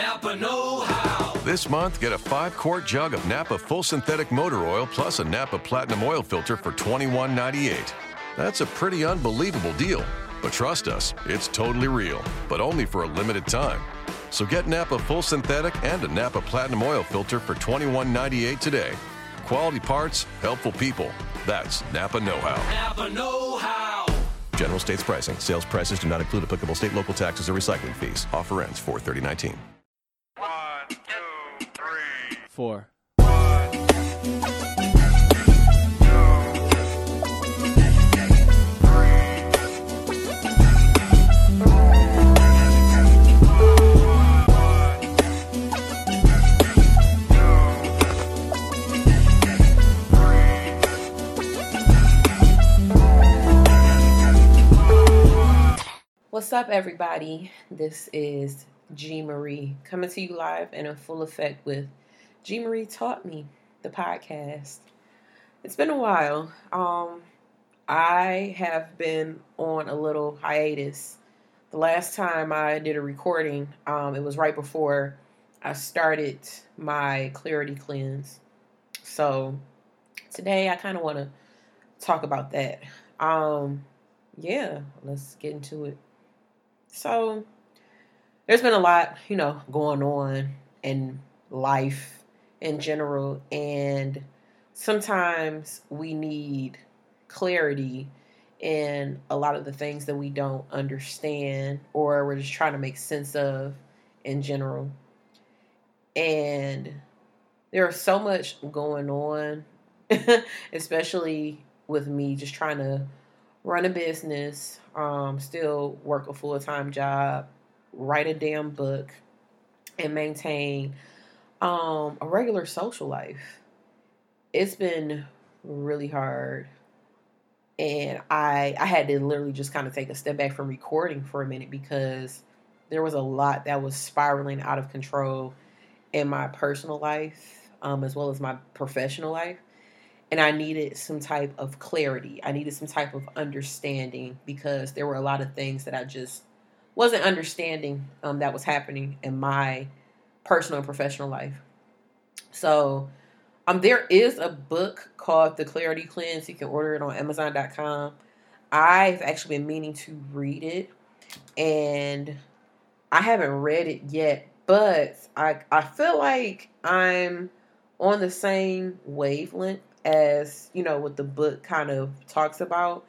Napa Know How. This month, get a five quart jug of Napa Full Synthetic Motor Oil plus a Napa Platinum Oil Filter for $21.98. That's a pretty unbelievable deal. But trust us, it's totally real, but only for a limited time. So get Napa Full Synthetic and a Napa Platinum Oil Filter for $21.98 today. Quality parts, helpful people. That's Napa Know How. Napa Know How. General states pricing. Sales prices do not include applicable state, local taxes, or recycling fees. Offer ends 43019. One, two, What's up, everybody? This is G Marie coming to you live and in full effect with G Marie Taught Me, the podcast. It's been a while. Um, I have been on a little hiatus. The last time I did a recording, um, it was right before I started my clarity cleanse. So today I kind of want to talk about that. Um, yeah, let's get into it. So there's been a lot, you know, going on in life in general, and sometimes we need clarity in a lot of the things that we don't understand or we're just trying to make sense of in general. And there's so much going on, especially with me just trying to run a business, um, still work a full time job, write a damn book, and maintain um, a regular social life. It's been really hard. And I I had to literally just kind of take a step back from recording for a minute because there was a lot that was spiraling out of control in my personal life, um, as well as my professional life and I needed some type of clarity. I needed some type of understanding because there were a lot of things that I just wasn't understanding um, that was happening in my personal and professional life. So, um, there is a book called The Clarity Cleanse. You can order it on Amazon.com. I've actually been meaning to read it, and I haven't read it yet. But I I feel like I'm on the same wavelength as you know what the book kind of talks about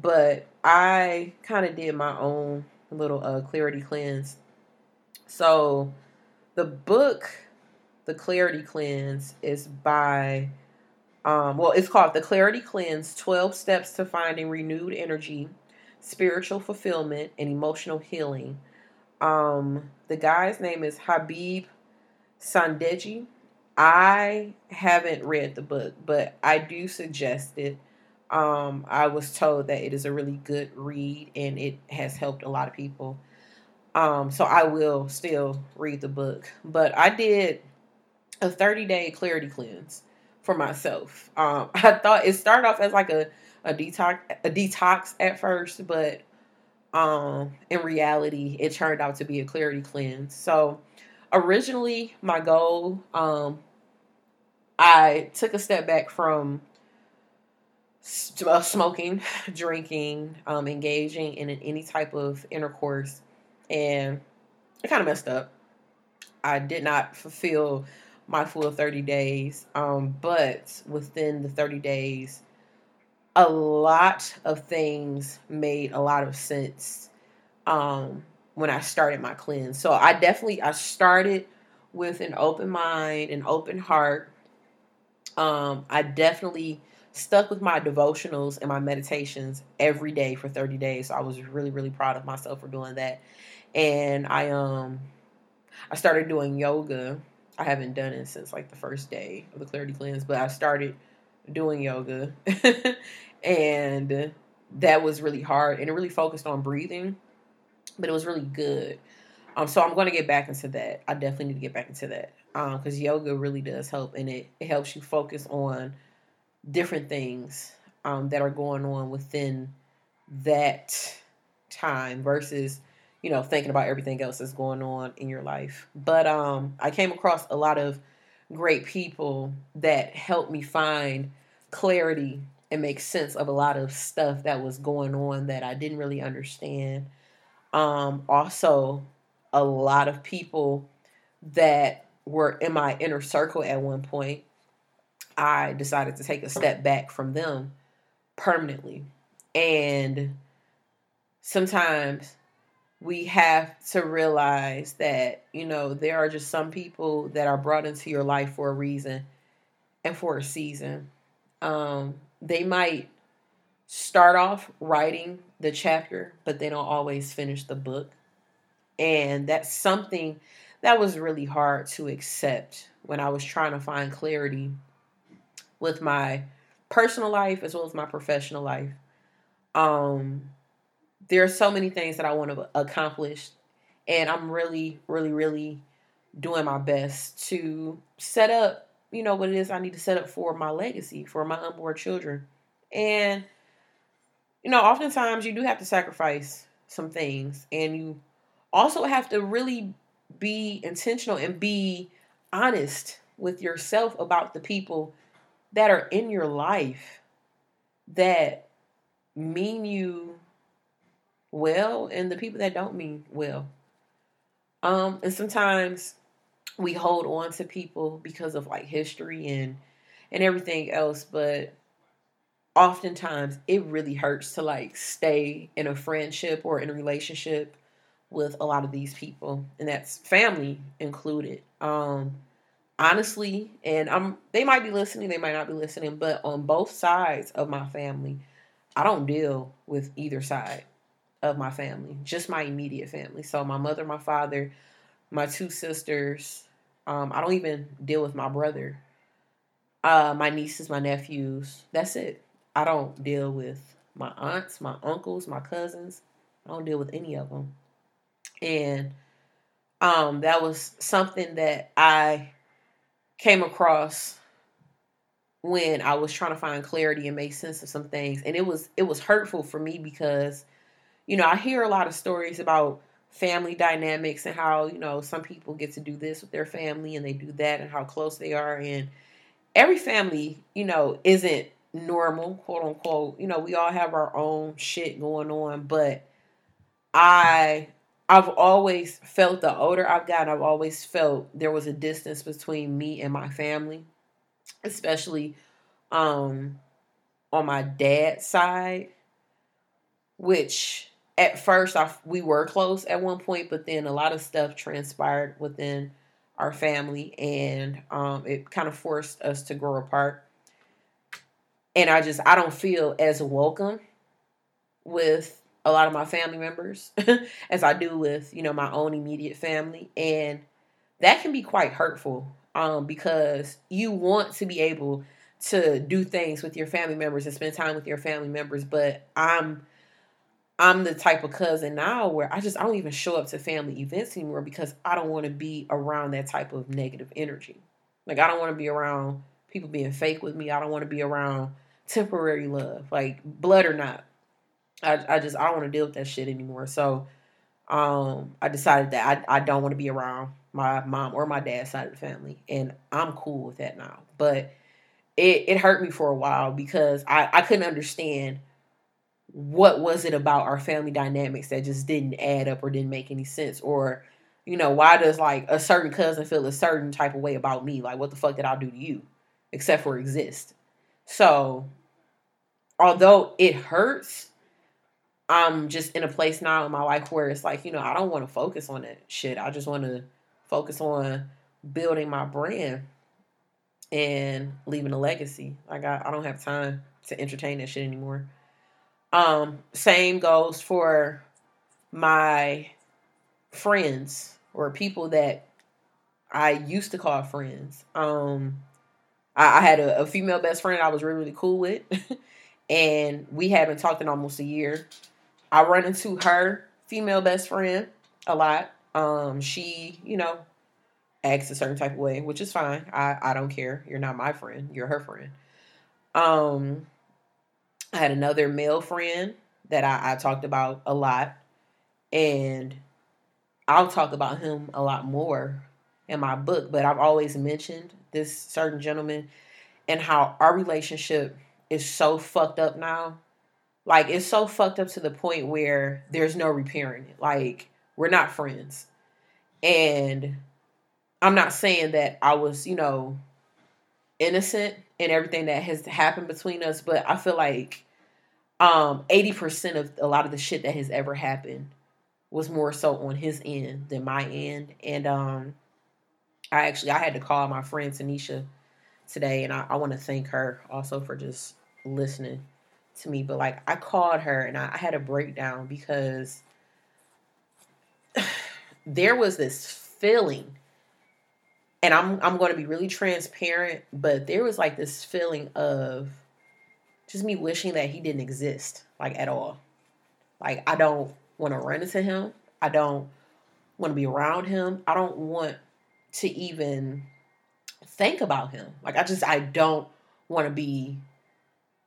but i kind of did my own little uh, clarity cleanse so the book the clarity cleanse is by um, well it's called the clarity cleanse 12 steps to finding renewed energy spiritual fulfillment and emotional healing um, the guy's name is Habib Sadeghi I haven't read the book, but I do suggest it. Um, I was told that it is a really good read and it has helped a lot of people. Um, so I will still read the book. But I did a 30 day clarity cleanse for myself. Um, I thought it started off as like a, a detox a detox at first, but um, in reality, it turned out to be a clarity cleanse. So originally my goal um i took a step back from uh, smoking drinking um engaging in any type of intercourse and it kind of messed up i did not fulfill my full 30 days um but within the 30 days a lot of things made a lot of sense um when I started my cleanse. So I definitely I started with an open mind, an open heart. Um, I definitely stuck with my devotionals and my meditations every day for 30 days. So I was really, really proud of myself for doing that. And I um I started doing yoga. I haven't done it since like the first day of the clarity cleanse, but I started doing yoga and that was really hard and it really focused on breathing but it was really good. Um, so I'm going to get back into that. I definitely need to get back into that Um because um, yoga really does help, and it it helps you focus on different things um, that are going on within that time versus you know, thinking about everything else that's going on in your life. But um, I came across a lot of great people that helped me find clarity and make sense of a lot of stuff that was going on that I didn't really understand. Um, also, a lot of people that were in my inner circle at one point, I decided to take a step back from them permanently. And sometimes we have to realize that, you know, there are just some people that are brought into your life for a reason and for a season. Um, they might start off writing the chapter, but they don't always finish the book. And that's something that was really hard to accept when I was trying to find clarity with my personal life as well as my professional life. Um, there are so many things that I want to accomplish, and I'm really, really, really doing my best to set up, you know, what it is I need to set up for my legacy, for my unborn children. And, you know, oftentimes you do have to sacrifice some things, and you also have to really be intentional and be honest with yourself about the people that are in your life that mean you well and the people that don't mean well. Um, and sometimes we hold on to people because of like history and and everything else, but oftentimes it really hurts to like stay in a friendship or in a relationship with a lot of these people, and that's family included. Um, honestly, and I'm they might be listening, they might not be listening, but on both sides of my family, I don't deal with either side of my family, just my immediate family. So my mother, my father, my two sisters. Um, I don't even deal with my brother, uh, my nieces, my nephews. That's it. I don't deal with my aunts, my uncles, my cousins. I don't deal with any of them. And um, that was something that I came across when I was trying to find clarity and make sense of some things. And it was it was hurtful for me because you know, I hear a lot of stories about family dynamics and how, you know, some people get to do this with their family and they do that and how close they are. And every family, you know, isn't normal, quote unquote. You know, we all have our own shit going on, but I I've always felt the older I've gotten, I've always felt there was a distance between me and my family, especially um on my dad's side, which at first we were close at one point, but then a lot of stuff transpired within our family and um, it kind of forced us to grow apart. And I just, I don't feel as welcome with a lot of my family members as I do with, you know, my own immediate family. And that can be quite hurtful um, because you want to be able to do things with your family members and spend time with your family members. But I'm I'm the type of cousin now where I just I don't even show up to family events anymore because I don't want to be around that type of negative energy. Like I don't want to be around people being fake with me. I don't want to be around temporary love, like blood or not. I I just I don't want to deal with that shit anymore. So um I decided that I, I don't want to be around my mom or my dad's side of the family. And I'm cool with that now. But it, it hurt me for a while because I, I couldn't understand what was it about our family dynamics that just didn't add up or didn't make any sense? Or you know why does like a certain cousin feel a certain type of way about me? Like what the fuck did i do to you? Except for exist. So although it hurts i'm just in a place now in my life where it's like you know i don't want to focus on that shit. I just want to focus on building my brand and leaving a legacy. Like I, I don't have time to entertain that shit anymore um, same goes for my friends or people that I used to call friends. Um, I, I had a, a, female best friend I was really, really cool with, and we haven't talked in almost a year. I run into her female best friend a lot. Um, she, you know, acts a certain type of way, which is fine. I, I don't care. You're not my friend. You're her friend. Um, I had another male friend that I, I talked about a lot. And I'll talk about him a lot more in my book, but I've always mentioned this certain gentleman and how our relationship is so fucked up now. Like it's so fucked up to the point where there's no repairing it. Like we're not friends. And I'm not saying that I was, you know, innocent in everything that has happened between us, but I feel like um 80% of a lot of the shit that has ever happened was more so on his end than my end. And um I actually I had to call my friend Tanisha today and I, I want to thank her also for just listening to me. But like I called her and I, I had a breakdown because there was this feeling and I'm I'm going to be really transparent, but there was like this feeling of just me wishing that he didn't exist like at all. Like I don't want to run into him. I don't want to be around him. I don't want to even think about him. Like I just I don't want to be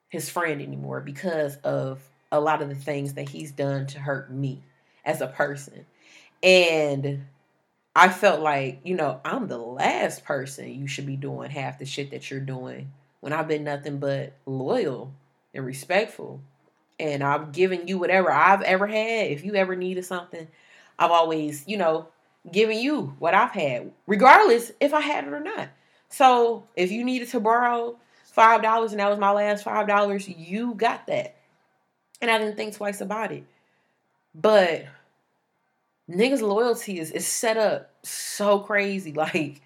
his friend anymore because of a lot of the things that he's done to hurt me as a person. And I felt like, you know, I'm the last person you should be doing half the shit that you're doing when I've been nothing but loyal and respectful. And I've given you whatever I've ever had. If you ever needed something, I've always, you know, given you what I've had, regardless if I had it or not. So if you needed to borrow five dollars and that was my last five dollars, you got that. And I didn't think twice about it. But niggas loyalty is, is set up so crazy. Like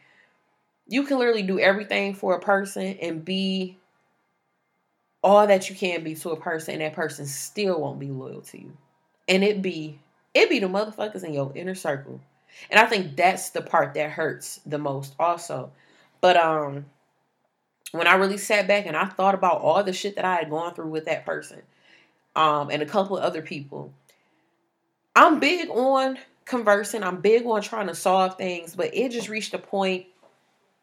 you can literally do everything for a person and be all that you can be to a person and that person still won't be loyal to you. And it be it be the motherfuckers in your inner circle. And I think that's the part that hurts the most also. But um when I really sat back and I thought about all the shit that I had gone through with that person, um, and a couple of other people, I'm big on conversing. I'm big on trying to solve things, but it just reached a point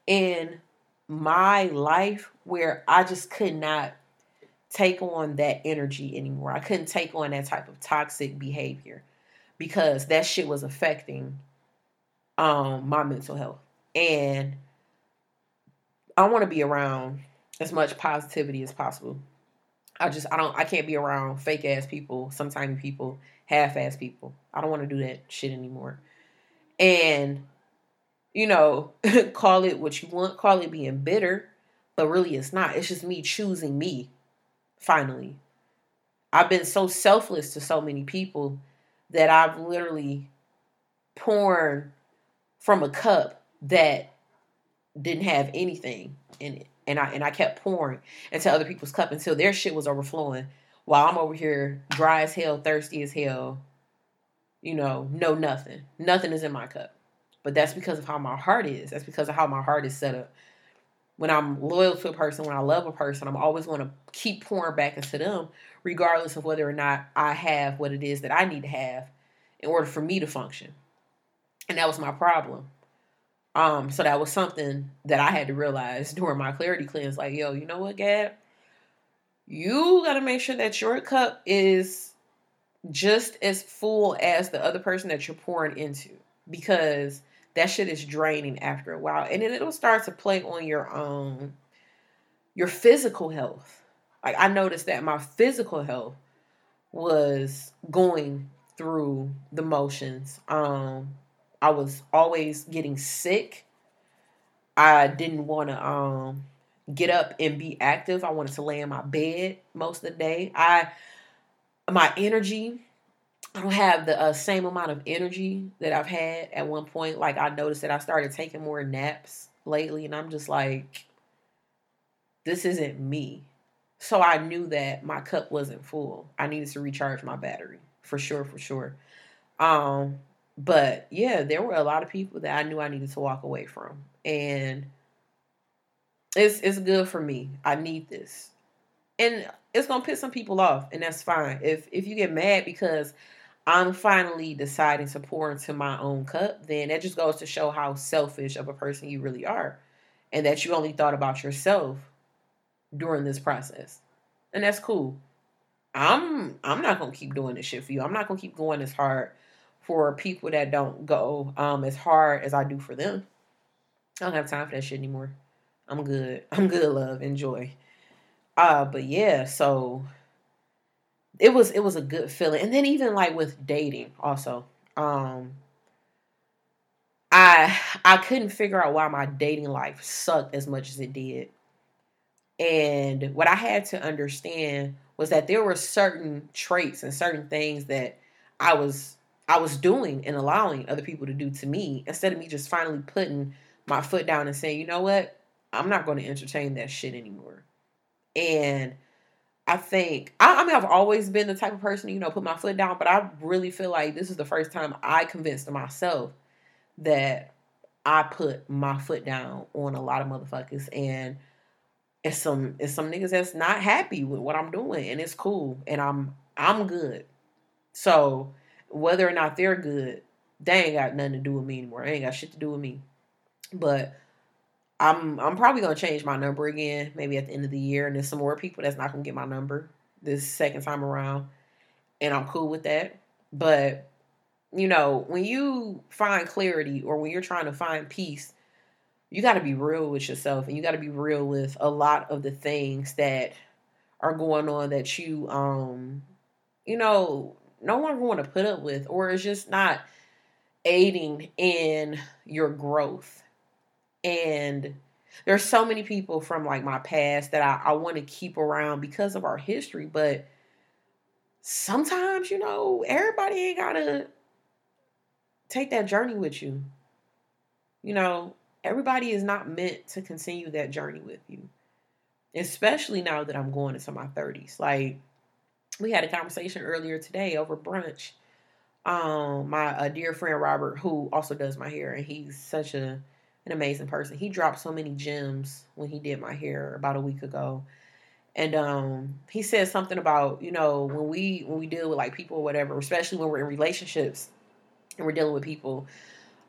in my life where I just could not take on that energy anymore. I couldn't take on that type of toxic behavior because that shit was affecting um my mental health. And I want to be around as much positivity as possible. I just I don't I can't be around fake ass people, sometimes people, half ass people. I don't want to do that shit anymore. And you know, call it what you want, call it being bitter, but really it's not. It's just me choosing me finally. I've been so selfless to so many people that I've literally poured from a cup that didn't have anything in it. And I and I kept pouring into other people's cup until their shit was overflowing while I'm over here dry as hell, thirsty as hell, you know, no nothing. Nothing is in my cup. But that's because of how my heart is. That's because of how my heart is set up. When I'm loyal to a person, when I love a person, I'm always going to keep pouring back into them, regardless of whether or not I have what it is that I need to have in order for me to function. And that was my problem. Um, so that was something that I had to realize during my clarity cleanse. Like, yo, you know what, Gab? You gotta make sure that your cup is just as full as the other person that you're pouring into. Because that shit is draining after a while. And then it'll start to play on your own your physical health. Like I noticed that my physical health was going through the motions. Um I was always getting sick. I didn't want to um get up and be active. I wanted to lay in my bed most of the day. I my energy I don't have the uh, same amount of energy that I've had at one point. Like I noticed that I started taking more naps lately and I'm just like this isn't me. So I knew that my cup wasn't full. I needed to recharge my battery for sure, for sure. Um but yeah, there were a lot of people that I knew I needed to walk away from. And it's it's good for me. I need this. And it's gonna piss some people off, and that's fine. If if you get mad because I'm finally deciding to pour into my own cup, then that just goes to show how selfish of a person you really are. And that you only thought about yourself during this process. And that's cool. I'm I'm not gonna keep doing this shit for you. I'm not gonna keep going this hard for people that don't go um as hard as I do for them. I don't have time for that shit anymore. I'm good. I'm good, love. Enjoy. Uh, but yeah, so it was it was a good feeling. And then even like with dating also. Um I I couldn't figure out why my dating life sucked as much as it did. And what I had to understand was that there were certain traits and certain things that I was I was doing and allowing other people to do to me instead of me just finally putting my foot down and saying, you know what, I'm not going to entertain that shit anymore. And I think I, I mean I've always been the type of person you know put my foot down, but I really feel like this is the first time I convinced myself that I put my foot down on a lot of motherfuckers and it's some it's some niggas that's not happy with what I'm doing and it's cool and I'm I'm good. So whether or not they're good, they ain't got nothing to do with me anymore. They ain't got shit to do with me. But I'm I'm probably gonna change my number again, maybe at the end of the year, and there's some more people that's not gonna get my number this second time around, and I'm cool with that. But you know, when you find clarity or when you're trying to find peace, you got to be real with yourself, and you got to be real with a lot of the things that are going on that you um you know no one want to put up with or it's just not aiding in your growth and there's so many people from like my past that I, I want to keep around because of our history, but sometimes, you know, everybody ain't gotta take that journey with you. You know, everybody is not meant to continue that journey with you. Especially now that I'm going into my 30s. Like, we had a conversation earlier today over brunch. Um, my dear friend Robert, who also does my hair, and he's such a an amazing person. He dropped so many gems when he did my hair about a week ago. And um, he said something about, you know, when we when we deal with like people or whatever, especially when we're in relationships and we're dealing with people,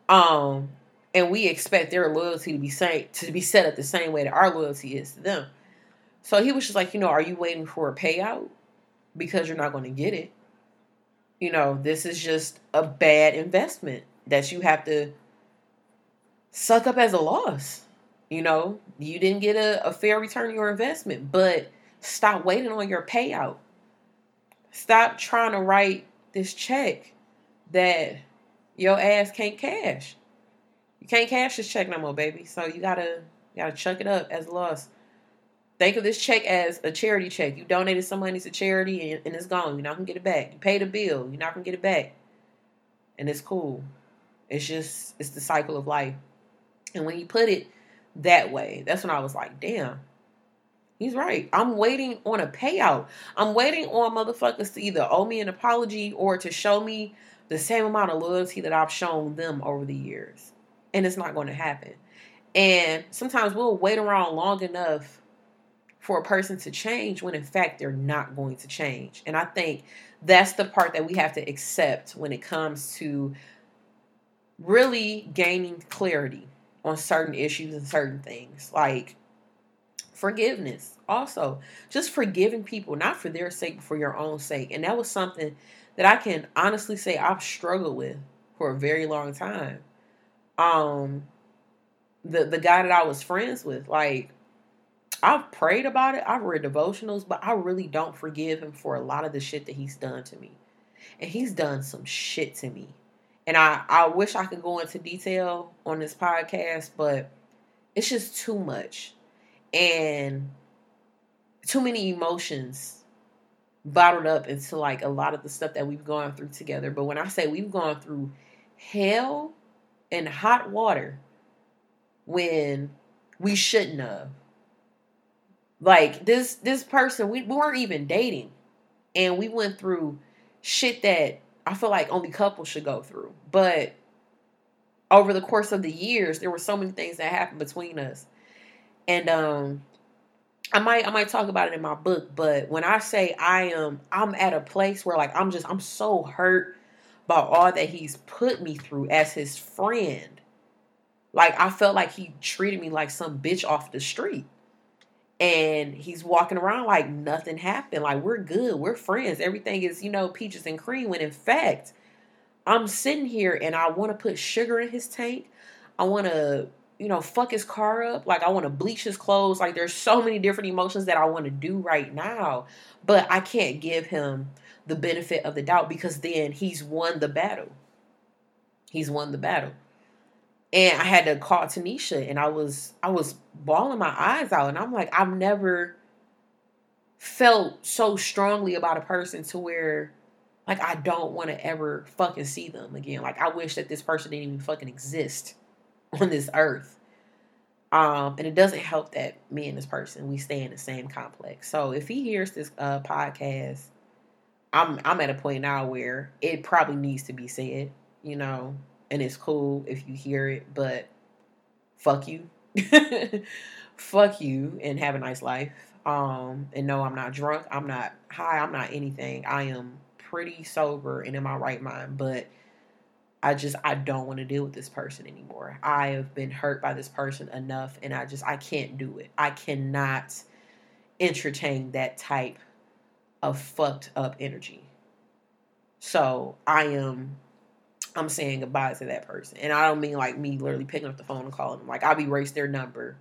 um, and we expect their loyalty to be same to be set up the same way that our loyalty is to them. So he was just like, you know, are you waiting for a payout? Because you're not going to get it. You know, this is just a bad investment that you have to suck up as a loss. You know, you didn't get a, a fair return on your investment, but stop waiting on your payout. Stop trying to write this check that your ass can't cash. You can't cash this check no more, baby. So you gotta you gotta chuck it up as a loss. Think of this check as a charity check. You donated some money to charity and, and it's gone. You're not gonna get it back. You paid a bill. You're not gonna get it back. And it's cool. It's just it's the cycle of life. And when he put it that way, that's when I was like, damn, he's right. I'm waiting on a payout. I'm waiting on motherfuckers to either owe me an apology or to show me the same amount of loyalty that I've shown them over the years. And it's not going to happen. And sometimes we'll wait around long enough for a person to change when in fact they're not going to change. And I think that's the part that we have to accept when it comes to really gaining clarity on certain issues and certain things. Like forgiveness. Also, just forgiving people, not for their sake, but for your own sake. And that was something that I can honestly say I've struggled with for a very long time. Um the the guy that I was friends with, like I've prayed about it, I've read devotionals, but I really don't forgive him for a lot of the shit that he's done to me. And he's done some shit to me and I, I wish I could go into detail on this podcast, but it's just too much and too many emotions bottled up into like a lot of the stuff that we've gone through together. But when I say we've gone through hell and hot water when we shouldn't have. Like this this person, we, we weren't even dating. And we went through shit that I feel like only couples should go through. But over the course of the years, there were so many things that happened between us. And um I might I might talk about it in my book, but when I say I am I'm at a place where like I'm just I'm so hurt by all that he's put me through as his friend. Like I felt like he treated me like some bitch off the street and he's walking around like nothing happened. Like we're good, we're friends. Everything is, you know, peaches and cream. When in fact, I'm sitting here and I want to put sugar in his tank. I want to, you know, fuck his car up. Like I want to bleach his clothes. Like there's so many different emotions that I want to do right now, but I can't give him the benefit of the doubt because then he's won the battle. He's won the battle. And I had to call Tanisha and I was I was bawling my eyes out and I'm like I've never felt so strongly about a person to where like I don't want to ever fucking see them again. Like I wish that this person didn't even fucking exist on this earth. Um, and it doesn't help that me and this person we stay in the same complex. So if he hears this uh podcast, I'm I'm at a point now where it probably needs to be said, you know, and it's cool if you hear it, but fuck you. fuck you and have a nice life. Um, and no, I'm not drunk. I'm not high. I'm not anything. I am pretty sober and in my right mind, but I just I don't want to deal with this person anymore. I have been hurt by this person enough and I just I can't do it. I cannot entertain that type of fucked up energy. So, I am I'm saying goodbye to that person. And I don't mean like me literally picking up the phone and calling them. Like I've erased their number.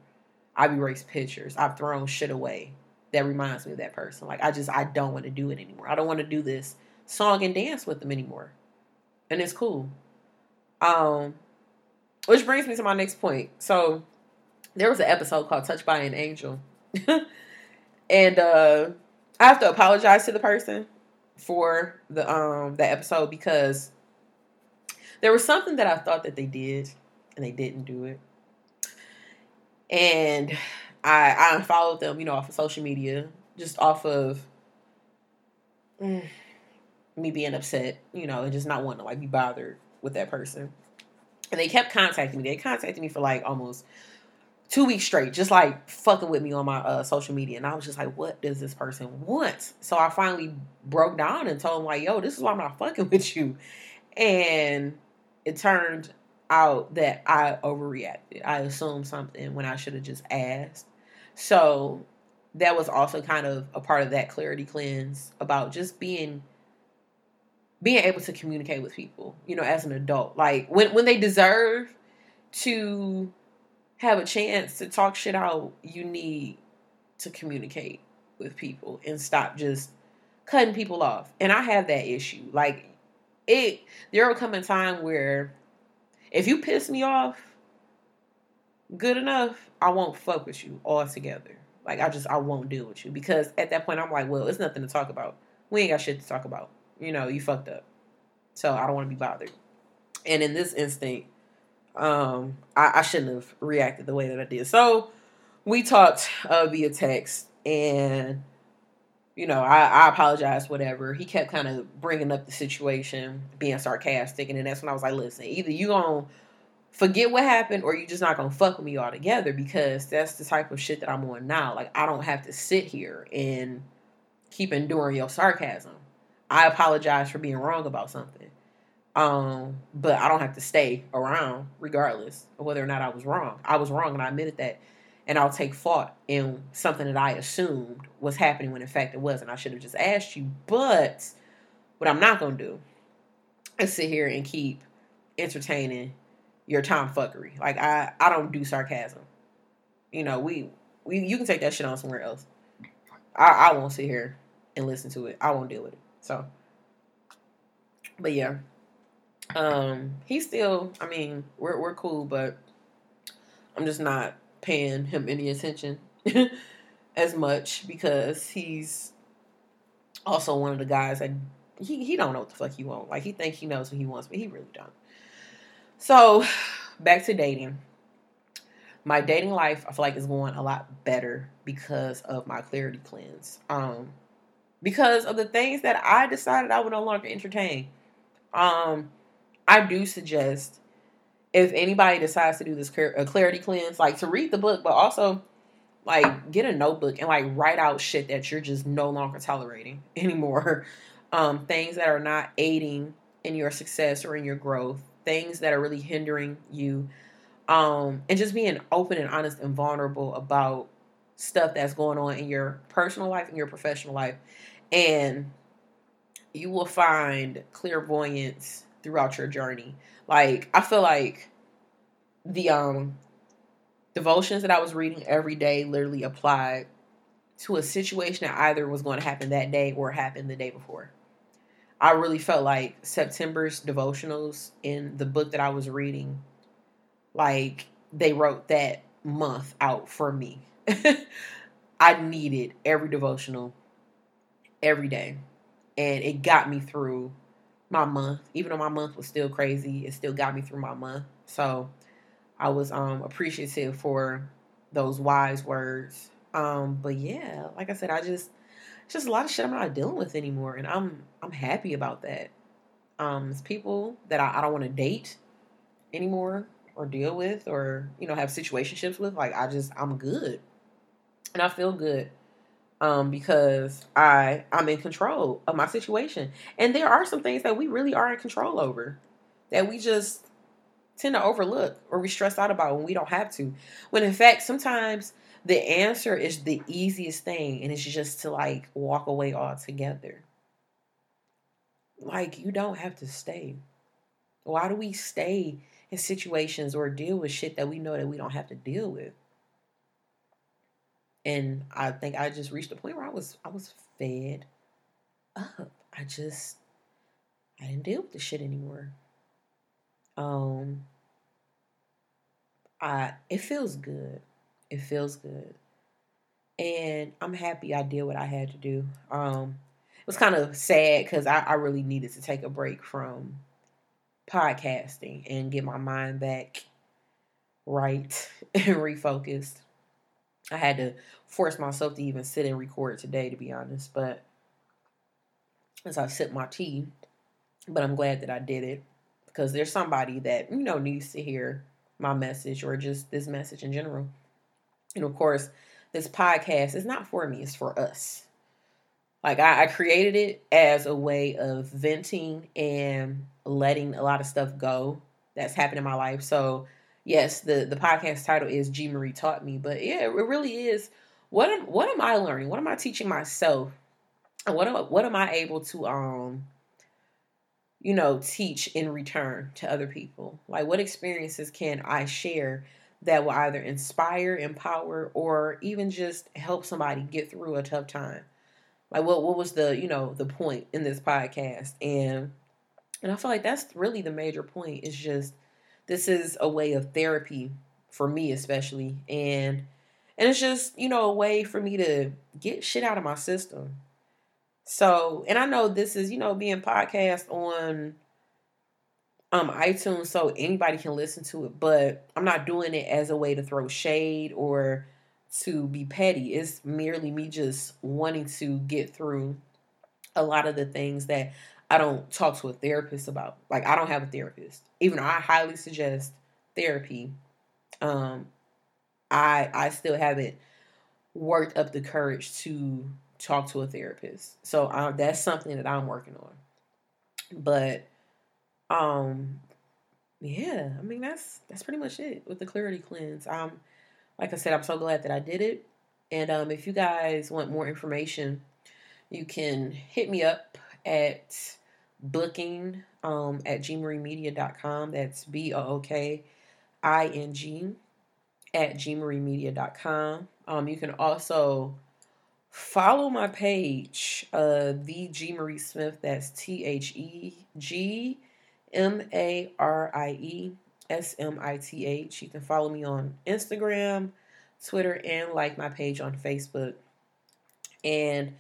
I've erased pictures. I've thrown shit away that reminds me of that person. Like I just I don't want to do it anymore. I don't want to do this song and dance with them anymore. And it's cool. Um which brings me to my next point. So there was an episode called Touched by an Angel. and uh I have to apologize to the person for the um that episode because there was something that I thought that they did and they didn't do it. And I I unfollowed them, you know, off of social media, just off of mm, me being upset, you know, and just not wanting to like be bothered with that person. And they kept contacting me. They contacted me for like almost two weeks straight, just like fucking with me on my uh, social media. And I was just like, what does this person want? So I finally broke down and told them like, yo, this is why I'm not fucking with you. And it turned out that I overreacted. I assumed something when I should have just asked. So that was also kind of a part of that clarity cleanse about just being being able to communicate with people, you know, as an adult. Like when when they deserve to have a chance to talk shit out, you need to communicate with people and stop just cutting people off. And I have that issue. Like it there will come a time where if you piss me off good enough, I won't fuck with you altogether. Like I just I won't deal with you because at that point I'm like, well, it's nothing to talk about. We ain't got shit to talk about. You know, you fucked up. So I don't want to be bothered. And in this instinct, um, I, I shouldn't have reacted the way that I did. So we talked uh, via text and you know, I, I apologize, whatever. He kept kind of bringing up the situation, being sarcastic, and then that's when I was like, listen, either you gonna forget what happened or you just not gonna fuck with me altogether because that's the type of shit that I'm on now. Like I don't have to sit here and keep enduring your sarcasm. I apologize for being wrong about something. Um, but I don't have to stay around regardless of whether or not I was wrong. I was wrong and I admitted that and I'll take fault in something that I assumed was happening when in fact it wasn't. I should have just asked you. But what I'm not gonna do is sit here and keep entertaining your tomfuckery. Like I, I don't do sarcasm. You know, we, we you can take that shit on somewhere else. I, I won't sit here and listen to it. I won't deal with it. So, but yeah, um, he's still. I mean, we're we're cool, but I'm just not paying him any attention as much because he's also one of the guys that he, he don't know what the fuck he want. Like he thinks he knows what he wants, but he really don't. So back to dating. My dating life, I feel like is going a lot better because of my clarity cleanse. Um, because of the things that I decided I would no longer entertain. Um, I do suggest if anybody decides to do this a clarity cleanse, like to read the book, but also like get a notebook and like write out shit that you're just no longer tolerating anymore. Um, things that are not aiding in your success or in your growth, things that are really hindering you. Um, and just being open and honest and vulnerable about stuff that's going on in your personal life and your professional life. And you will find clairvoyance throughout your journey. Like I feel like the um devotions that I was reading every day literally applied to a situation that either was going to happen that day or happened the day before. I really felt like September's devotionals in the book that I was reading, like they wrote that month out for me. I needed every devotional every day. And it got me through my month. Even though my month was still crazy, it still got me through my month. So I was um appreciative for those wise words. Um, but yeah, like I said, I just it's just a lot of shit I'm not dealing with anymore, and I'm I'm happy about that. Um, it's people that I, I don't want to date anymore or deal with or you know have situationships with. Like I just I'm good, and I feel good um, because I I'm in control of my situation, and there are some things that we really are in control over that we just tend to overlook or we stress out about when we don't have to. When in fact sometimes the answer is the easiest thing and it's just to like walk away altogether. Like you don't have to stay. Why do we stay in situations or deal with shit that we know that we don't have to deal with? And I think I just reached a point where I was I was fed up. I just I didn't deal with the shit anymore. Um I it feels good. It feels good. And I'm happy I did what I had to do. Um, it was kind of sad because I, I really needed to take a break from podcasting and get my mind back right and refocused. I had to force myself to even sit and record today, to be honest. But as I sip my tea, but I'm glad that I did it because there's somebody that you know needs to hear my message or just this message in general. And of course, this podcast is not for me, it's for us. Like I, I created it as a way of venting and letting a lot of stuff go that's happened in my life. So yes, the the podcast title is G Marie taught me, but yeah, it really is. What am what am I learning? What am I teaching myself? And what am what am I able to um you know teach in return to other people? Like what experiences can I share that will either inspire, empower, or even just help somebody get through a tough time. Like what what was the, you know, the point in this podcast? And and I feel like that's really the major point. Is just this is a way of therapy for me especially. And and it's just, you know, a way for me to get shit out of my system. So, and I know this is, you know, being podcast on um iTunes so anybody can listen to it, but I'm not doing it as a way to throw shade or to be petty. It's merely me just wanting to get through a lot of the things that I don't talk to a therapist about. Like I don't have a therapist. Even though I highly suggest therapy, um I I still haven't worked up the courage to talk to a therapist. So that's something that I'm working on. But um, yeah, I mean that's that's pretty much it with the clarity cleanse. Um, like I said, I'm so glad that I did it. And um, if you guys want more information, you can hit me up at booking um, at gmariemedia.com. That's B O O K I N G at gmariemedia.com. Um, you can also follow my page, uh, the G Marie Smith. That's T H E G M A R I E S M I T H. You can follow me on Instagram, Twitter, and like my page on Facebook. And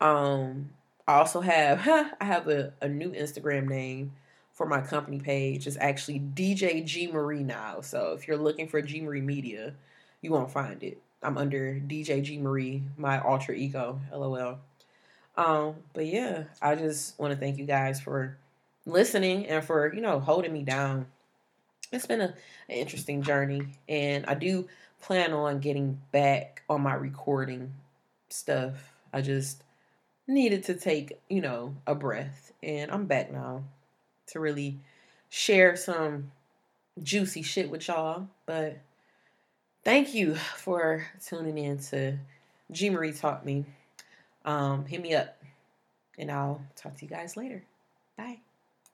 um, I also have I have a, a new Instagram name for my company page. It's actually DJ G Marie now. So if you're looking for G Marie Media, you won't find it. I'm under DJ G Marie, my alter ego. LOL. Um, but yeah, I just want to thank you guys for listening and for, you know, holding me down. It's been a, an interesting journey, and I do plan on getting back on my recording stuff. I just needed to take, you know, a breath, and I'm back now to really share some juicy shit with y'all. But thank you for tuning in to G Marie Taught Me. Um, hit me up, and I'll talk to you guys later. Bye.